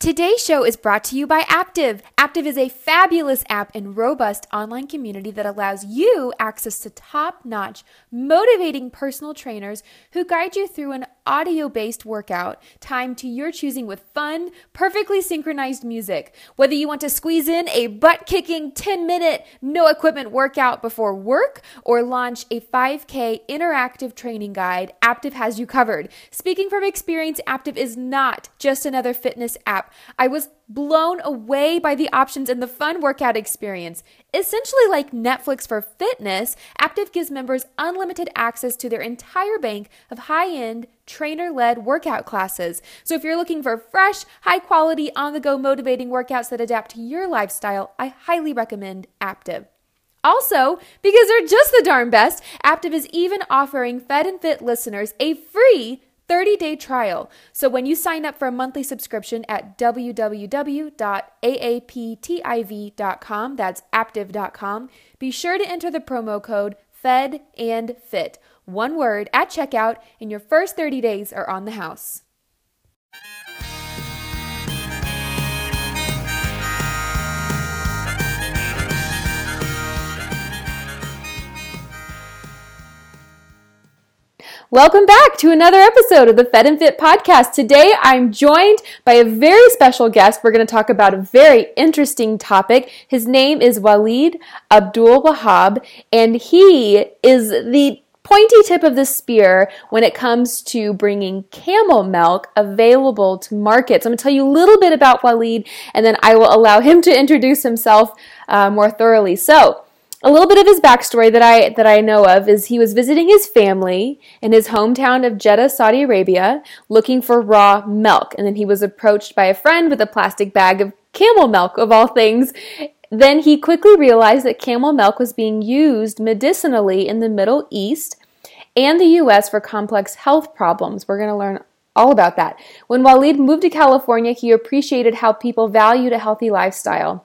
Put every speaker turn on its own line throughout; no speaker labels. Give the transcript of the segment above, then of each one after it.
Today's show is brought to you by Aaptiv. Aaptiv is a fabulous app and robust online community that allows you access to top notch, motivating personal trainers who guide you through an audio based workout timed to your choosing with fun, perfectly synchronized music. Whether you want to squeeze in a butt kicking 10 minute, no equipment workout before work or launch a 5K interactive training guide, Aaptiv has you covered. Speaking from experience, Aaptiv is not just another fitness app. I was blown away by the options and the fun workout experience. Essentially, like Netflix for fitness, Aaptiv gives members unlimited access to their entire bank of high end, trainer led workout classes. So, if you're looking for fresh, high quality, on the go motivating workouts that adapt to your lifestyle, I highly recommend Aaptiv. Also, because they're just the darn best, Aaptiv is even offering Fed and Fit listeners a free 30 day trial. So when you sign up for a monthly subscription at www.aaptiv.com, that's aaptiv.com, be sure to enter the promo code FED and FIT, one word, at checkout, and your first 30 days are on the house. Welcome back to another episode of the Fed and Fit podcast. Today I'm joined by a very special guest. We're going to talk about a very interesting topic. His name is Walid Abdul Wahab, and he is the pointy tip of the spear when it comes to bringing camel milk available to markets. I'm going to tell you a little bit about Walid, and then I will allow him to introduce himself uh, more thoroughly. So, a little bit of his backstory that I that I know of is he was visiting his family in his hometown of Jeddah, Saudi Arabia, looking for raw milk, and then he was approached by a friend with a plastic bag of camel milk of all things. Then he quickly realized that camel milk was being used medicinally in the Middle East and the US for complex health problems. We're going to learn all about that. When Walid moved to California, he appreciated how people valued a healthy lifestyle.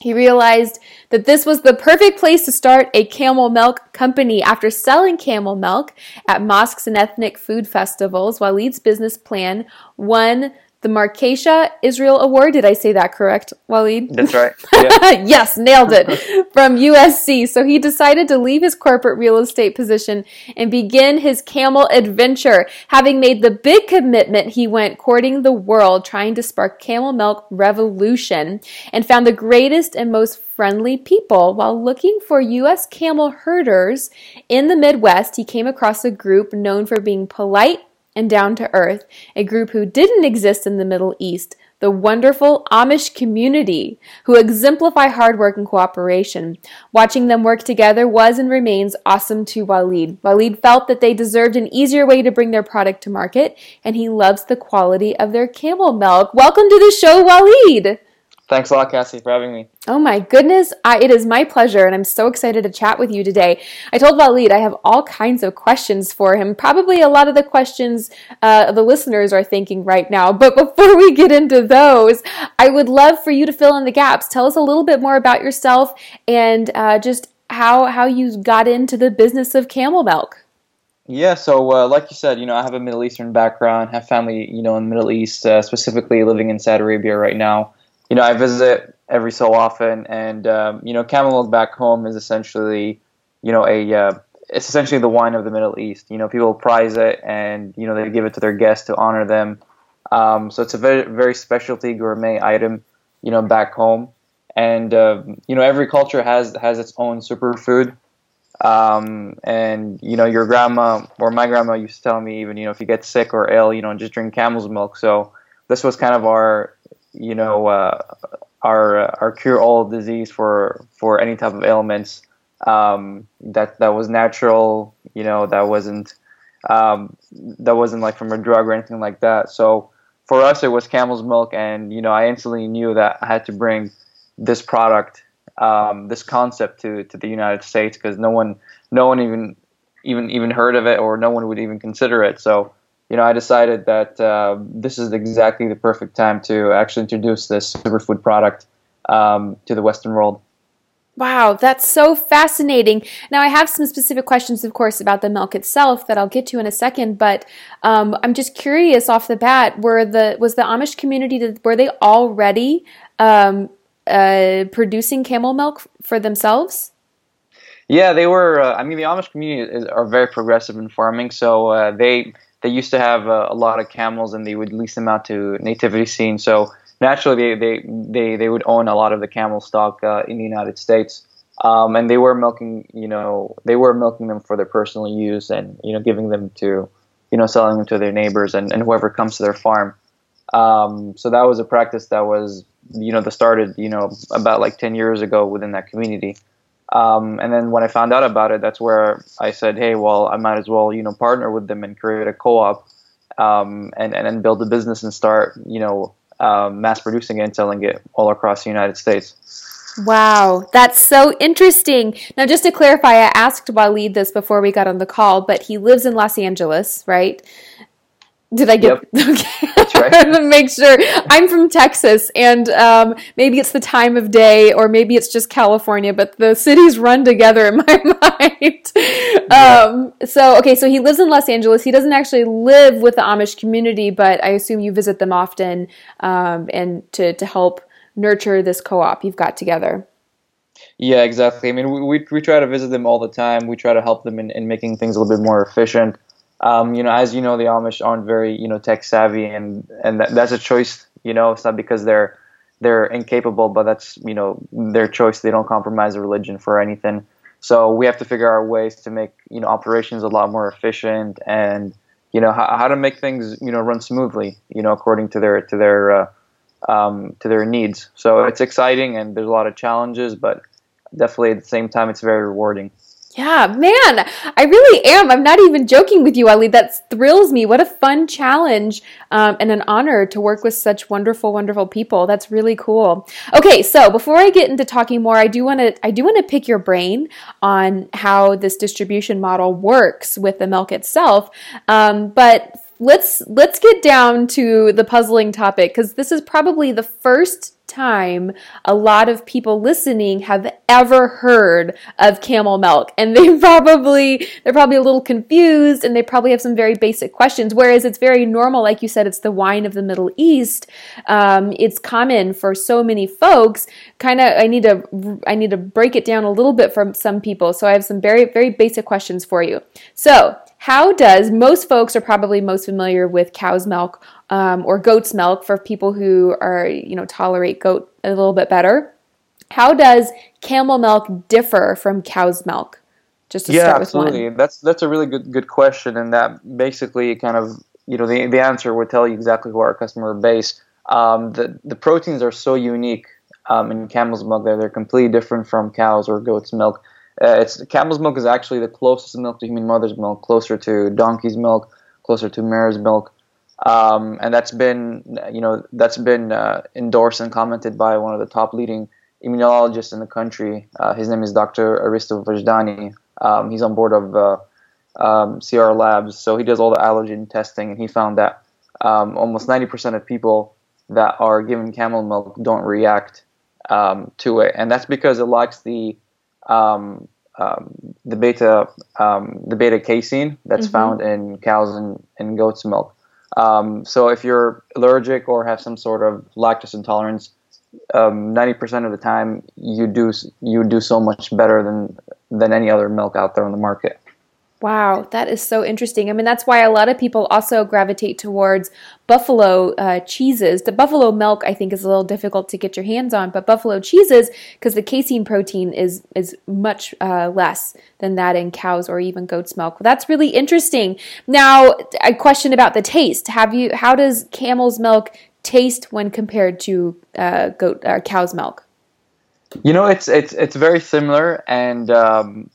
He realized that this was the perfect place to start a camel milk company. After selling camel milk at mosques and ethnic food festivals, Walid's business plan won the Marcia Israel Award. Did I say that correct, Walid?
That's right.
Yeah. yes, nailed it. From USC. So he decided to leave his corporate real estate position and begin his camel adventure. Having made the big commitment, he went courting the world, trying to spark camel milk revolution, and found the greatest and most friendly people. While looking for U.S. camel herders in the Midwest, he came across a group known for being polite and down to earth, a group who didn't exist in the Middle East, the wonderful Amish community who exemplify hard work and cooperation. Watching them work together was and remains awesome to Walid. Walid felt that they deserved an easier way to bring their product to market, and he loves the quality of their camel milk. Welcome to the show, Walid!
Thanks a lot, Cassie, for having me.
Oh my goodness, I, it is my pleasure, and I'm so excited to chat with you today. I told Walid I have all kinds of questions for him, probably a lot of the questions uh, the listeners are thinking right now. But before we get into those, I would love for you to fill in the gaps. Tell us a little bit more about yourself and uh, just how how you got into the business of camel milk.
Yeah, so uh, like you said, you know, I have a Middle Eastern background, have family, you know, in the Middle East, uh, specifically living in Saudi Arabia right now you know, I visit every so often, and um, you know, camel milk back home is essentially, you know, a uh, it's essentially the wine of the Middle East. You know, people prize it, and you know, they give it to their guests to honor them. Um, so it's a very very specialty gourmet item, you know, back home, and uh, you know, every culture has has its own superfood. Um, and you know, your grandma or my grandma used to tell me even, you know, if you get sick or ill, you know, just drink camel's milk. So this was kind of our you know, uh, our our cure all disease for for any type of ailments um, that that was natural. You know, that wasn't um, that wasn't like from a drug or anything like that. So for us, it was camel's milk, and you know, I instantly knew that I had to bring this product, um, this concept to to the United States because no one no one even even even heard of it or no one would even consider it. So you know, I decided that uh, this is exactly the perfect time to actually introduce this superfood product um, to the Western world.
Wow, that's so fascinating. Now, I have some specific questions, of course, about the milk itself that I'll get to in a second. But um, I'm just curious off the bat: were the was the Amish community were they already um, uh, producing camel milk for themselves?
Yeah, they were. Uh, I mean, the Amish community is, are very progressive in farming, so uh, they they used to have uh, a lot of camels, and they would lease them out to nativity scenes. So naturally they, they, they, they would own a lot of the camel stock uh, in the United States. Um, and they were milking, you know, they were milking them for their personal use and, you know, giving them to, you know, selling them to their neighbors and, and whoever comes to their farm. Um, so that was a practice that was, you know, that started, you know, about like 10 years ago within that community. Um, and then when I found out about it, that's where I said, hey, well, I might as well, you know, partner with them and create a co-op um, and, and, and build a business and start, you know, um, mass producing it and selling it all across the United States.
Wow, that's so interesting. Now, just to clarify, I asked Walid this before we got on the call, but he lives in Los Angeles, right? Did I get
yep. okay? That's right.
to make sure I'm from Texas, and um, maybe it's the time of day, or maybe it's just California, but the cities run together in my mind. Yeah. Um, so okay, so he lives in Los Angeles. He doesn't actually live with the Amish community, but I assume you visit them often, um, and to to help nurture this co-op you've got together.
Yeah, exactly. I mean, we, we try to visit them all the time. We try to help them in, in making things a little bit more efficient. Um, you know, as you know, the Amish aren't very you know tech savvy, and and that, that's a choice. You know, it's not because they're they're incapable, but that's you know their choice. They don't compromise their religion for anything. So we have to figure out ways to make you know operations a lot more efficient, and you know how, how to make things you know run smoothly. You know, according to their to their uh, um, to their needs. So it's exciting, and there's a lot of challenges, but definitely at the same time, it's very rewarding.
Yeah, man, I really am. I'm not even joking with you, Ali. That thrills me. What a fun challenge um, and an honor to work with such wonderful, wonderful people. That's really cool. Okay, so before I get into talking more, I do want to I do want to pick your brain on how this distribution model works with the milk itself. Um, but let's let's get down to the puzzling topic because this is probably the first time a lot of people listening have ever heard of camel milk. And they probably they're probably a little confused and they probably have some very basic questions. Whereas it's very normal like you said it's the wine of the middle east. Um, it's common for so many folks. Kind of i need to i need to break it down a little bit for some people. So i have some very very basic questions for you. So how does most folks are probably most familiar with cow's milk um, or goat's milk for people who are you know tolerate goat a little bit better. How does camel milk differ from cow's milk?
Just to yeah, start with absolutely. One. That's that's a really good good question, and that basically kind of you know the the answer would tell you exactly who our customer base. Um, the the proteins are so unique um, in camel's milk that they're completely different from cows or goat's milk. Uh, it's camel's milk is actually the closest milk to human mother's milk, closer to donkey's milk, closer to mare's milk. Um, and that's been, you know, that's been uh, endorsed and commented by one of the top leading immunologists in the country. Uh, his name is Dr. Aristo Vojdani. Um, he's on board of uh, um, Cyrex Labs, so he does all the allergen testing, and he found that um, almost 90% of people that are given camel milk don't react um, to it, and that's because it lacks the um, the beta the beta casein that's mm-hmm. found in cows and, and goats milk. Um, so if you're allergic or have some sort of lactose intolerance, um, 90% of the time you do you do so much better than than any other milk out there on the market.
Wow, that is so interesting. I mean, that's why a lot of people also gravitate towards buffalo uh, cheeses. The buffalo milk, I think, is a little difficult to get your hands on, but buffalo cheeses, because the casein protein is is much uh, less than that in cows or even goat's milk. That's really interesting. Now, a question about the taste. Have you? How does camel's milk taste when compared to uh, goat uh, cow's milk?
You know, it's it's it's very similar, and um,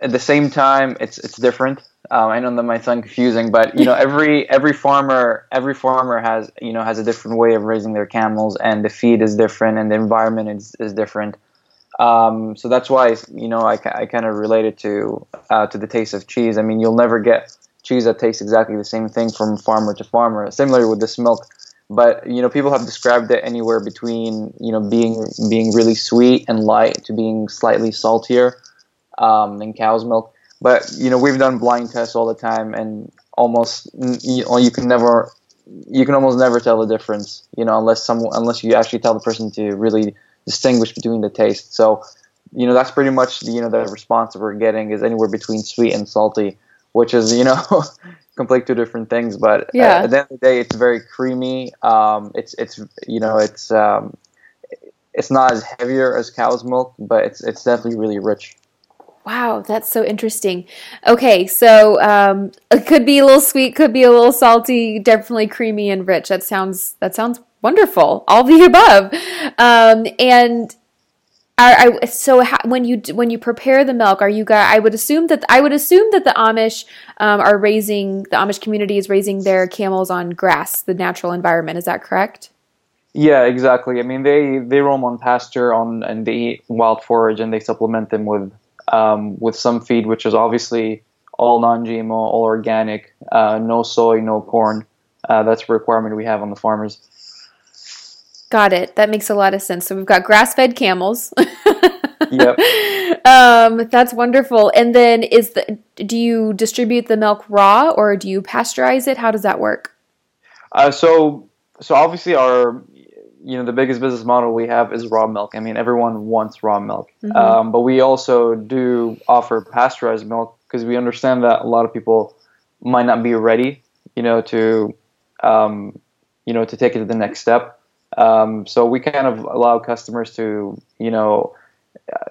at the same time, it's it's different. Um, I know that might sound confusing, but you know, every every farmer every farmer has you know has a different way of raising their camels, and the feed is different, and the environment is is different. Um, so that's why you know I, I kind of related to uh, to the taste of cheese. I mean, you'll never get cheese that tastes exactly the same thing from farmer to farmer. Similar with this milk, but you know people have described it anywhere between you know being being really sweet and light to being slightly saltier um, than cow's milk. But you know we've done blind tests all the time, and almost you, know, you can never you can almost never tell the difference. You know unless someone unless you actually tell the person to really distinguish between the taste. So you know that's pretty much you know the response that we're getting is anywhere between sweet and salty, which is you know complete two different things. But yeah. at, at, the end of the day, it's very creamy. Um, it's it's you know it's um, it's not as heavier as cow's milk, but it's it's definitely really rich.
Wow, that's so interesting. Okay, so um, it could be a little sweet, could be a little salty, definitely creamy and rich. That sounds that sounds wonderful. All the above. Um, and are, I, so when you when you prepare the milk, are you guys? I would assume that I would assume that the Amish um, are raising the Amish community is raising their camels on grass, the natural environment. Is that correct?
Yeah, exactly. I mean, they they roam on pasture on and they eat wild forage and they supplement them with um, with some feed, which is obviously all non-GMO, all organic, uh, no soy, no corn. Uh, that's a requirement we have on the farmers.
Got it. That makes a lot of sense. So we've got grass-fed camels.
yep.
Um, that's wonderful. And then is the do you distribute the milk raw or do you pasteurize it? How does that work?
Uh, so so obviously our you know the biggest business model we have is raw milk. I mean everyone wants raw milk, mm-hmm. um, but we also do offer pasteurized milk because we understand that a lot of people might not be ready, you know, to um, you know to take it to the next step. Um, so we kind of allow customers to, you know, uh,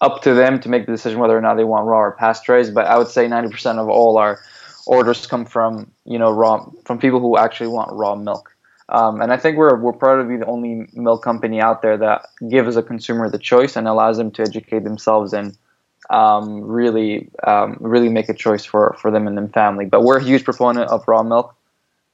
up to them to make the decision whether or not they want raw or pasteurized. But I would say 90% of all our orders come from, you know, raw from people who actually want raw milk. Um, and I think we're we're probably the only milk company out there that gives a consumer the choice and allows them to educate themselves and um, really um, really make a choice for, for them and their family. But we're a huge proponent of raw milk.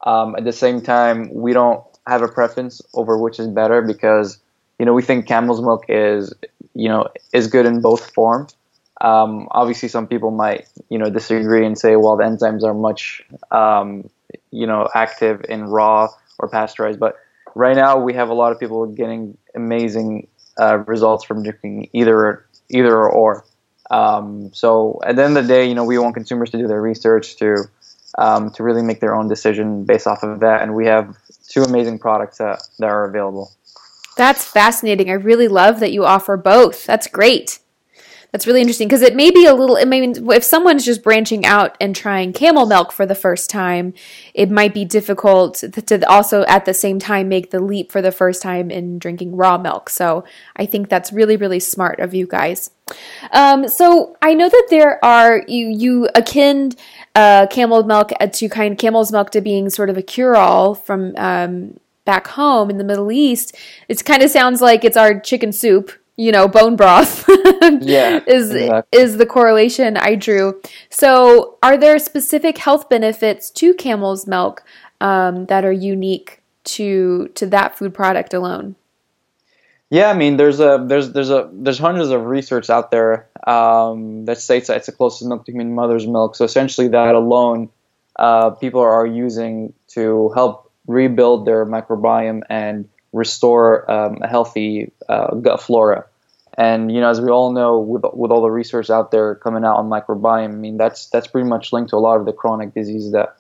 Um, at the same time, we don't have a preference over which is better because you know we think camel's milk is you know is good in both forms. Um, obviously, some people might you know disagree and say, well, the enzymes are much um, you know active in raw or pasteurized. But right now, we have a lot of people getting amazing uh, results from drinking either either or. Um, so at the end of the day, you know, we want consumers to do their research to um, to really make their own decision based off of that, and we have two amazing products that, that are available.
That's fascinating. I really love that you offer both. That's great. That's really interesting because it may be a little. I mean, if someone's just branching out and trying camel milk for the first time, it might be difficult to also at the same time make the leap for the first time in drinking raw milk. So I think that's really, really smart of you guys. Um, so I know that there are you you akin uh, camel milk to kind of camel's milk to being sort of a cure all from um, back home in the Middle East. It kind of sounds like it's our chicken soup you know, bone broth
yeah,
is exactly. is the correlation I drew. So, are there specific health benefits to camel's milk um, that are unique to to that food product alone?
Yeah, I mean, there's a there's there's a there's hundreds of research out there um, that states that it's the closest milk to human mother's milk. So essentially, that alone, uh, people are using to help rebuild their microbiome and restore um, a healthy uh, gut flora. And you know, as we all know, with with all the research out there coming out on microbiome, I mean, that's that's pretty much linked to a lot of the chronic diseases that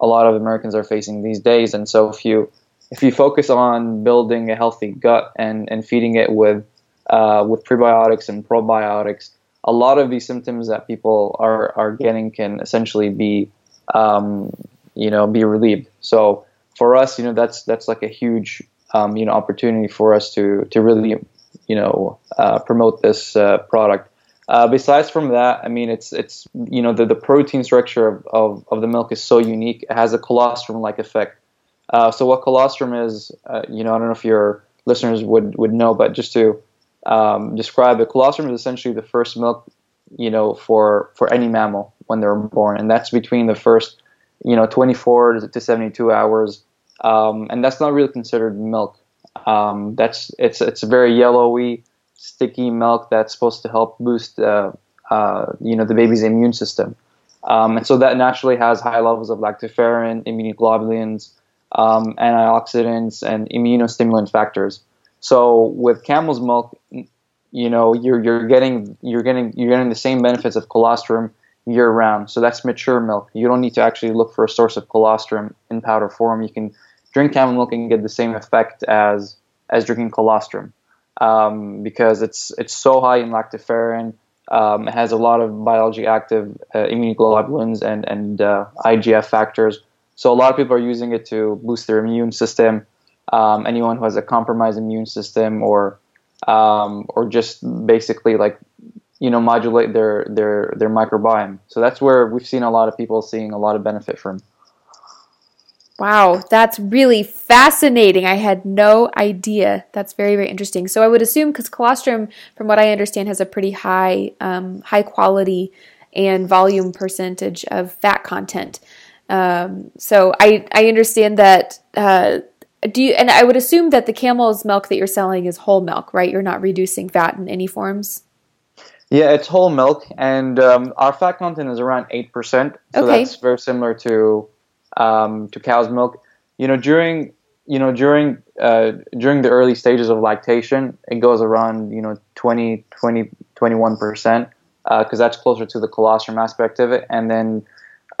a lot of Americans are facing these days. And so, if you if you focus on building a healthy gut and and feeding it with uh, with prebiotics and probiotics, a lot of these symptoms that people are are getting can essentially be um, you know be relieved. So for us, you know, that's that's like a huge um, you know opportunity for us to to really you know uh, promote this uh, product. Uh, besides from that, I mean, it's it's you know the, the protein structure of, of, of the milk is so unique. It has a colostrum-like effect. Uh, so what colostrum is, uh, you know, I don't know if your listeners would would know, but just to um, describe it, colostrum is essentially the first milk, you know, for for any mammal when they're born, and that's between the first, you know, 24 to 72 hours um, and that's not really considered milk. Um, that's it's it's a very yellowy, sticky milk that's supposed to help boost uh, uh, you know the baby's immune system, um, and so that naturally has high levels of lactoferrin, immunoglobulins, um, antioxidants, and immunostimulant factors. So with camel's milk, you know you're you're getting you're getting you're getting the same benefits of colostrum year round. So that's mature milk. You don't need to actually look for a source of colostrum in powder form. You can drink camel milk get the same effect as as drinking colostrum um, because it's it's so high in lactoferrin. Um, it has a lot of biology active uh, immunoglobulins and and uh, IGF factors. So a lot of people are using it to boost their immune system. Um, anyone who has a compromised immune system or um, or just basically like you know modulate their their their microbiome. So that's where we've seen a lot of people seeing a lot of benefit from.
Wow, that's really fascinating. I had no idea. That's very, very interesting. So I would assume because colostrum, from what I understand, has a pretty high, um, high quality and volume percentage of fat content. Um, so I, I understand that. Uh, do you? And I would assume that the camel's milk that you're selling is whole milk, right? You're not reducing fat in any forms.
Yeah, it's whole milk, and um, our fat content is around eight percent. So okay. that's very similar to um, to cow's milk. You know, during you know during uh, during the early stages of lactation, it goes around you know 20, 20 21 percent because uh, that's closer to the colostrum aspect of it, and then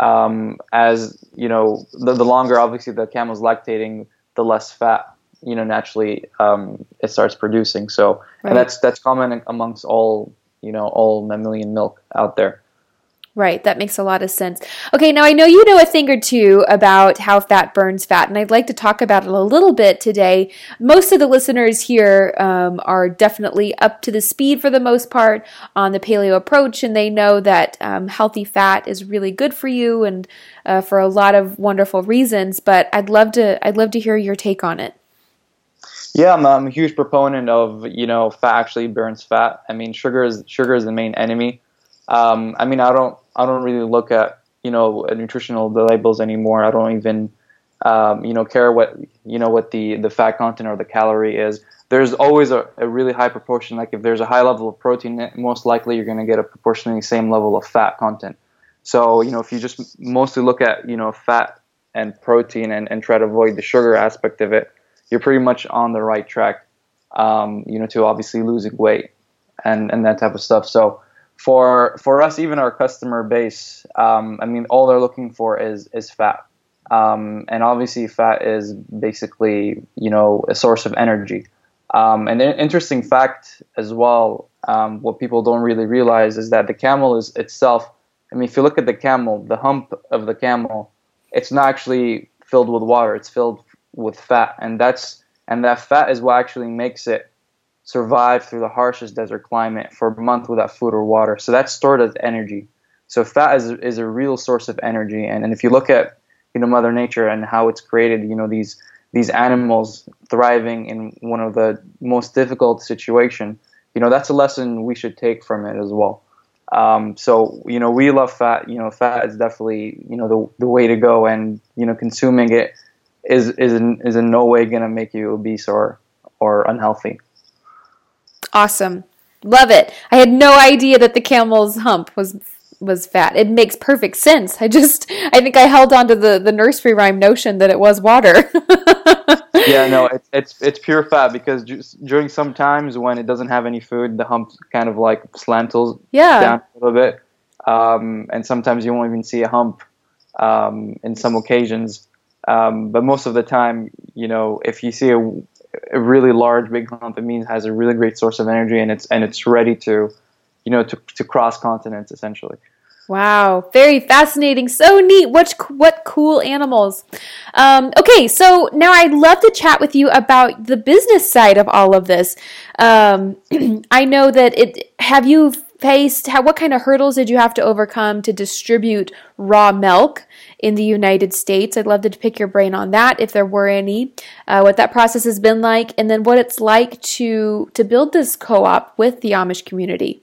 um, as you know, the, the longer obviously the camel's lactating, the less fat you know naturally um, it starts producing. So right. and that's that's common amongst all you know all mammalian milk out there.
Right, that makes a lot of sense. Okay, now I know you know a thing or two about how fat burns fat, and I'd like to talk about it a little bit today. Most of the listeners here um, are definitely up to the speed for the most part on the paleo approach, and they know that um, healthy fat is really good for you and uh, for a lot of wonderful reasons. But I'd love to, I'd love to hear your take on it.
Yeah, I'm, I'm a huge proponent of you know fat actually burns fat. I mean, sugar is sugar is the main enemy. Um, I mean, I don't I don't really look at you know nutritional labels anymore. I don't even um, you know care what you know what the the fat content or the calorie is. There's always a, a really high proportion. Like if there's a high level of protein, most likely you're going to get a proportionally same level of fat content. So you know if you just mostly look at you know fat and protein and, and try to avoid the sugar aspect of it, you're pretty much on the right track. Um, you know to obviously losing weight and and that type of stuff. So for for us, even our customer base, um, I mean, all they're looking for is is fat, um, and obviously, fat is basically you know a source of energy. Um, and an interesting fact as well, um, what people don't really realize is that the camel is itself. I mean, if you look at the camel, the hump of the camel, it's not actually filled with water; it's filled with fat, and that's and that fat is what actually makes it survive through the harshest desert climate for a month without food or water. So that's stored as energy. So fat is, is a real source of energy. And, and if you look at you know Mother Nature and how it's created, you know these these animals thriving in one of the most difficult situation, you know that's a lesson we should take from it as well. Um, so you know we love fat. You know fat is definitely you know the the way to go, and you know consuming it is is in, is in no way going to make you obese or or unhealthy.
Awesome. Love it. I had no idea that the camel's hump was was fat. It makes perfect sense. I just I think I held on to the the nursery rhyme notion that it was water.
yeah, no, it's it's it's pure fat because during some times when it doesn't have any food, the hump kind of like slantles
yeah.
down a little bit, um, and sometimes you won't even see a hump um, in some occasions. Um, but most of the time, you know, if you see a a really large big hump, it means has a really great source of energy and it's and it's ready to, you know, to, to cross continents essentially.
Wow, very fascinating. So neat. What what cool animals. Um, okay, so now I'd love to chat with you about the business side of all of this. Um, I know that it. Have you faced? How, what kind of hurdles did you have to overcome to distribute raw milk in the United States? I'd love to pick your brain on that, if there were any. Uh, what that process has been like, and then what it's like to to build this co-op with the Amish community.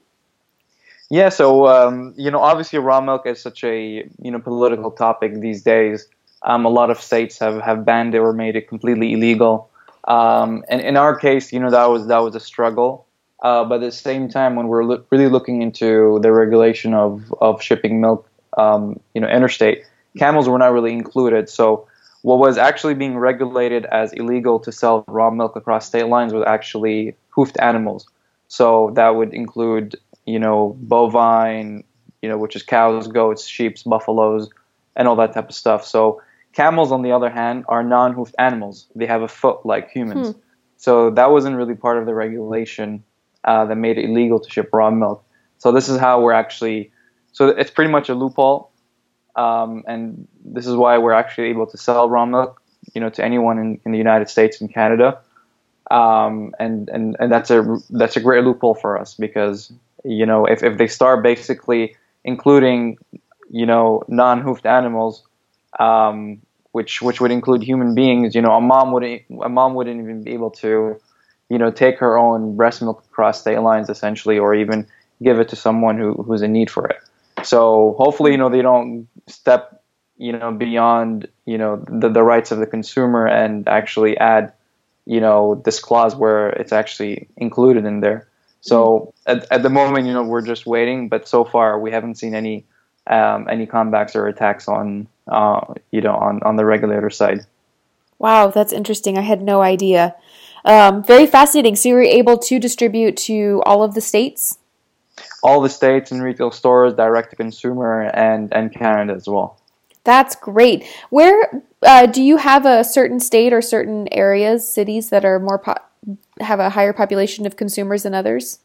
Yeah, so um, you know, obviously, raw milk is such a you know political topic these days. Um, a lot of states have, have banned it or made it completely illegal. Um, and in our case, you know, that was that was a struggle. Uh, but at the same time, when we're lo- really looking into the regulation of, of shipping milk, um, you know, interstate, camels were not really included. So what was actually being regulated as illegal to sell raw milk across state lines was actually hoofed animals. So that would include, you know, bovine, you know, which is cows, goats, sheep, buffaloes, and all that type of stuff. So camels, on the other hand, are non-hoofed animals. They have a foot like humans. Hmm. So that wasn't really part of the regulation uh, that made it illegal to ship raw milk. So this is how we're actually. So it's pretty much a loophole um, and this is why we're actually able to sell raw milk, you know, to anyone in, in the United States and Canada. Um, and, and and that's a that's a great loophole for us because you know if, if they start basically including you know non-hoofed animals, um, which which would include human beings, you know, a mom wouldn't a mom wouldn't even be able to, you know, take her own breast milk across state lines essentially, or even give it to someone who, who's in need for it. So hopefully, you know, they don't step, you know, beyond, you know, the, the rights of the consumer and actually add, you know, this clause where it's actually included in there. So at, at the moment, you know, we're just waiting, but so far we haven't seen any um, any comebacks or attacks on, uh, you know, on, on the regulator side.
Wow, that's interesting. I had no idea. Um, very fascinating. So you were able to distribute to all of the states?
all the states and retail stores, direct to consumer, and and Canada as well.
That's great. Where uh, do you have a certain state or certain areas, cities that are more po- have a higher population of consumers than others?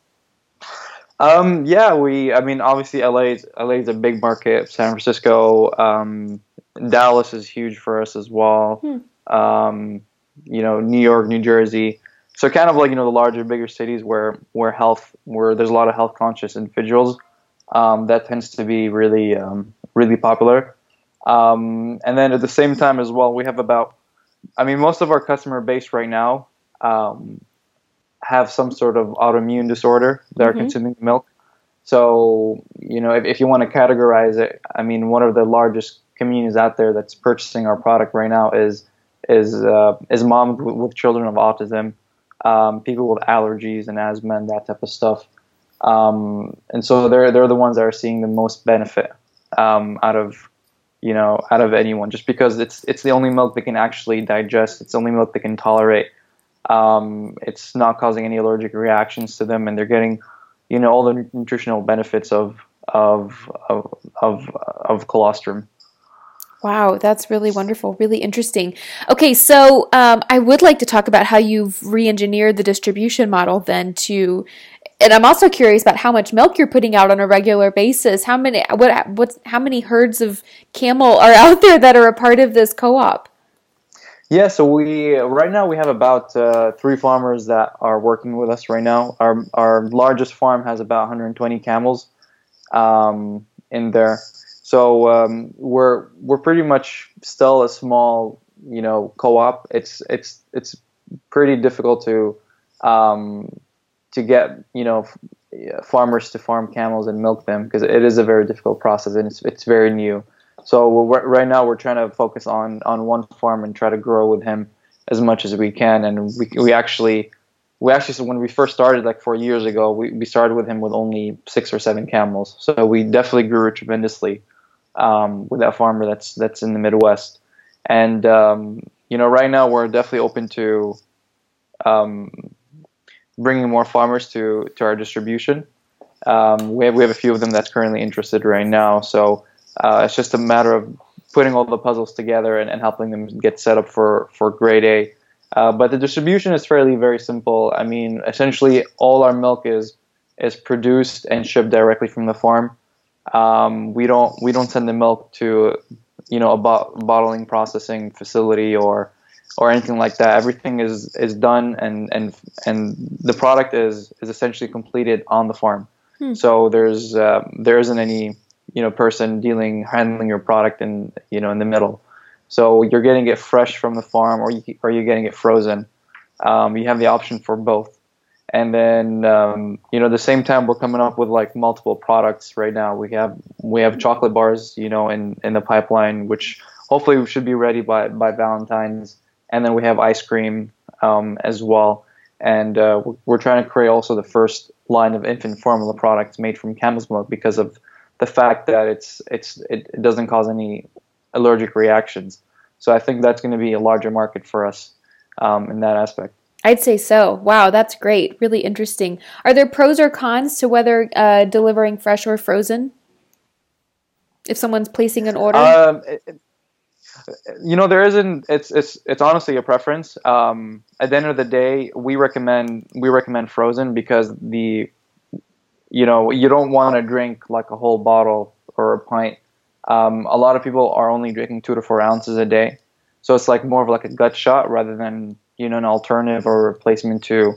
Um, yeah, we. I mean, obviously, LA is LA is a big market. San Francisco, um, Dallas is huge for us as well. Hmm. Um, you know, New York, New Jersey so kind of like you know the larger, bigger cities where where health where there's a lot of health conscious individuals, um, that tends to be really um, really popular. Um, and then at the same time as well, we have about, I mean, most of our customer base right now um, have some sort of autoimmune disorder that mm-hmm. are consuming milk. So you know, if, if you want to categorize it, I mean, one of the largest communities out there that's purchasing our product right now is is uh, is moms with children of autism um, people with allergies and asthma and that type of stuff. Um, and so they're they're the ones that are seeing the most benefit um, out of you know out of anyone, just because it's it's the only milk they can actually digest. It's the only milk they can tolerate. Um, it's not causing any allergic reactions to them, and they're getting you know all the nutritional benefits of of of of, of colostrum.
Wow, that's really wonderful, really interesting. Okay, so um, I would like to talk about how you've re-engineered the distribution model then to, and I'm also curious about how much milk you're putting out on a regular basis. How many what what's how many herds of camel are out there that are a part of this co-op?
Yeah, so we right now we have about uh, three farmers that are working with us right now. Our our largest farm has about 120 camels um, in there. So um, we're we're pretty much still a small, you know, co-op. It's it's it's pretty difficult to um, to get you know farmers to farm camels and milk them because it is a very difficult process and it's it's very new. So right now we're trying to focus on on one farm and try to grow with him as much as we can. And we we actually we actually when we first started like four years ago we, we started with him with only six or seven camels. So we definitely grew tremendously um, with that farmer that's that's in the Midwest. And um, you know, right now we're definitely open to um, bringing more farmers to to our distribution. Um, we have we have a few of them that's currently interested right now. So uh, it's just a matter of putting all the puzzles together and, and helping them get set up for for grade A. Uh, but the distribution is fairly very simple. I mean, essentially all our milk is is produced and shipped directly from the farm. Um, we don't we don't send the milk to you know a bo- bottling processing facility or or anything like that. Everything is is done and and and the product is is essentially completed on the farm. Hmm. So there's uh, there isn't any you know person dealing handling your product in you know in the middle. So you're getting it fresh from the farm, or you or you're getting it frozen. Um, you have the option for both and then um, you know the same time we're coming up with like multiple products right now. We have we have chocolate bars you know in in the pipeline which hopefully should be ready by by valentine's. And then we have ice cream um, as well. And uh, we're trying to create also the first line of infant formula products made from camel's milk because of the fact that it's it's it, doesn't cause any allergic reactions. So I think that's going to be a larger market for us um, in that aspect.
I'd say so. Wow, that's great. Really interesting. Are there pros or cons to whether uh, delivering fresh or frozen? If someone's placing an order,
um, it, you know, there isn't. It's it's it's honestly a preference. Um, at the end of the day, we recommend we recommend frozen because the, you know, you don't want to drink like a whole bottle or a pint. Um, a lot of people are only drinking two to four ounces a day, so it's like more of like a gut shot rather than you know an alternative or replacement to,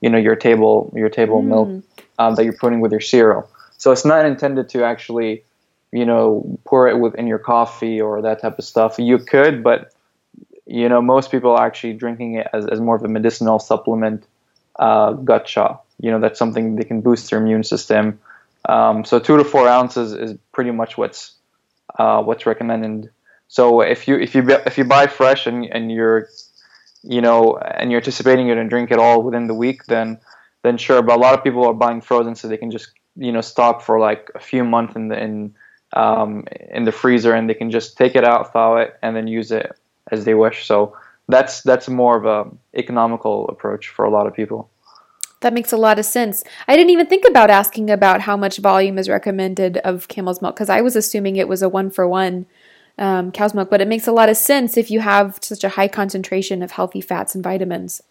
you know, your table your table mm. milk um, that you're putting with your cereal. So it's not intended to actually you know, pour it within your coffee or that type of stuff. You could, but you know, most people are actually drinking it as, as more of a medicinal supplement, uh, gut shot. You know, that's something they can boost their immune system. Um, so two to four ounces is pretty much what's uh, what's recommended. So if you if you if you buy fresh and and you're you know and you're anticipating you're gonna drink it all within the week, then then sure. But a lot of people are buying frozen so they can just you know stock for like a few months in the in um, in the freezer, and they can just take it out, thaw it, and then use it as they wish. So that's that's more of a economical approach for a lot of people.
That makes a lot of sense. I didn't even think about asking about how much volume is recommended of camel's milk because I was assuming it was a one for one um, cow's milk, but it makes a lot of sense if you have such a high concentration of healthy fats and vitamins.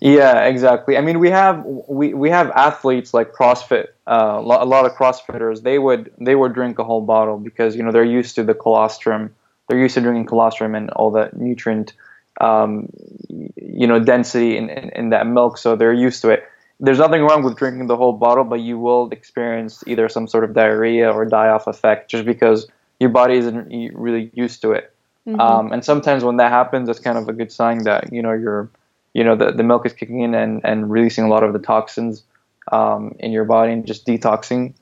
Yeah, exactly. I mean, we have we, we have athletes like CrossFit. Uh, a lot of CrossFitters they would they would drink a whole bottle because you know they're used to the colostrum. They're used to drinking colostrum and all that nutrient, um, you know, density in, in, in that milk. So they're used to it. There's nothing wrong with drinking the whole bottle, but you will experience either some sort of diarrhea or die off effect just because your body isn't really used to it. Mm-hmm. Um, and sometimes when that happens, it's kind of a good sign that you know you're you know the, the milk is kicking in and, and releasing a lot of the toxins um, in your body and just detoxing.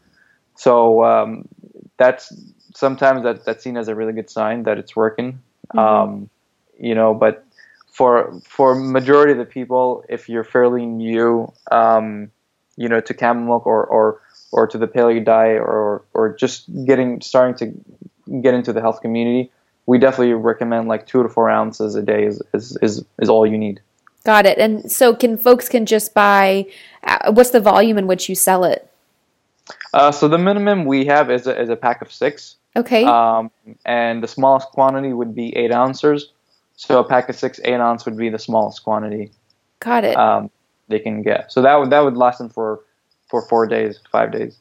So um, that's sometimes that, that's seen as a really good sign that it's working. Mm-hmm. Um, you know, but for for majority of the people, if you're fairly new, um, you know, to camel milk or or or to the paleo diet or or just getting starting to get into the health community, we definitely recommend like two to four ounces a day is is, is, is all you need.
Got it. And so, can folks can just buy? Uh, what's the volume in which you sell it?
Uh, so the minimum we have is a, is a pack of six.
Okay.
Um, and the smallest quantity would be eight ounces. So a pack of six, eight ounce would be the smallest quantity.
Got it.
Um, they can get. So that would that would last them for for four days, five days.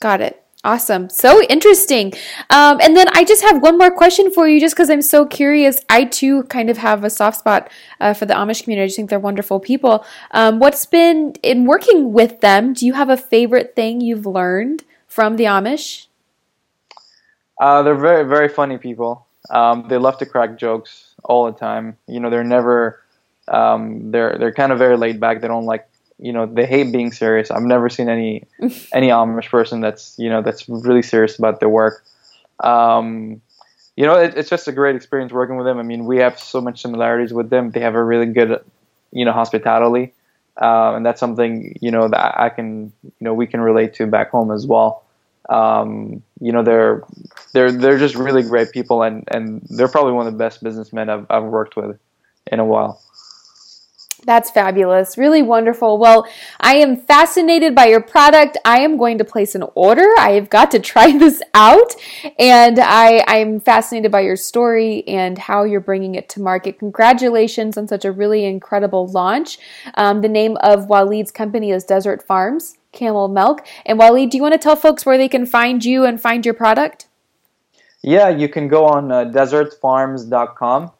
Got it. Awesome. So interesting. Um, and then I just have one more question for you, just because I'm so curious. I too kind of have a soft spot uh, for the Amish community. I just think they're wonderful people. Um, what's been in working with them? Do you have a favorite thing you've learned from the Amish?
Uh, they're very, very funny people. Um, they love to crack jokes all the time. You know, they're never. Um, they're they're kind of very laid back. They don't like you know they hate being serious. I've never seen any any Amish person that's you know that's really serious about their work. Um, you know, it, it's just a great experience working with them. I mean, we have so much similarities with them. They have a really good, you know, hospitality, uh, and that's something you know that I can you know we can relate to back home as well. Um, you know, they're they're they're just really great people, and and they're probably one of the best businessmen I've I've worked with in a while.
That's fabulous. Really wonderful. Well, I am fascinated by your product. I am going to place an order. I have got to try this out. And I, I'm fascinated by your story and how you're bringing it to market. Congratulations on such a really incredible launch. Um, the name of Walid's company is Desert Farms Camel Milk. And Walid, do you want to tell folks where they can find you and find your product?
Yeah, you can go on uh, desertfarms.com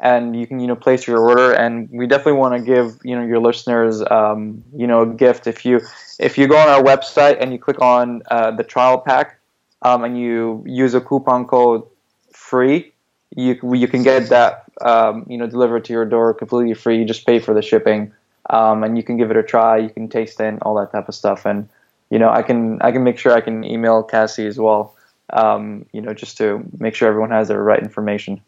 and you can you know place your order. And we definitely want to give you know your listeners um, you know a gift. If you if you go on our website and you click on uh, the trial pack um, and you use a coupon code free you you can get that um, you know delivered to your door completely free. You just pay for the shipping um, and you can give it a try. You can taste it all that type of stuff. And you know I can I can make sure I can email Cassie as well um, you know just to make sure everyone has the right information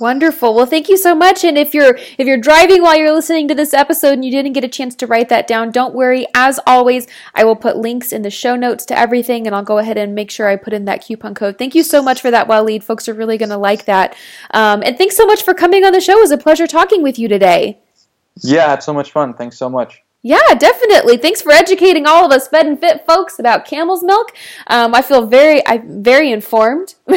Wonderful. Well, thank you so much. And if you're if you're driving while you're listening to this episode and you didn't get a chance to write that down, don't worry. As always, I will put links in the show notes to everything, and I'll go ahead and make sure I put in that coupon code. Thank you so much for that, Walid. Folks are really going to like that. Um, and thanks so much for coming on the show. It was a pleasure talking with you today.
Yeah, I had so much fun. Thanks so much.
Yeah, definitely. Thanks for educating all of us fed and fit folks about camel's milk. Um, I feel very, I'm very informed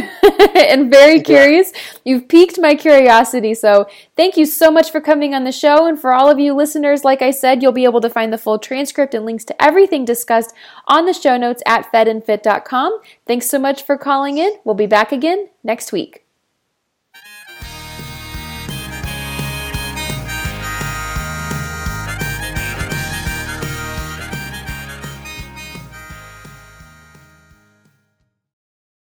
and very curious. You've piqued my curiosity. So thank you so much for coming on the show. And for all of you listeners, like I said, you'll be able to find the full transcript and links to everything discussed on the show notes at fedandfit.com. Thanks so much for calling in. We'll be back again next week.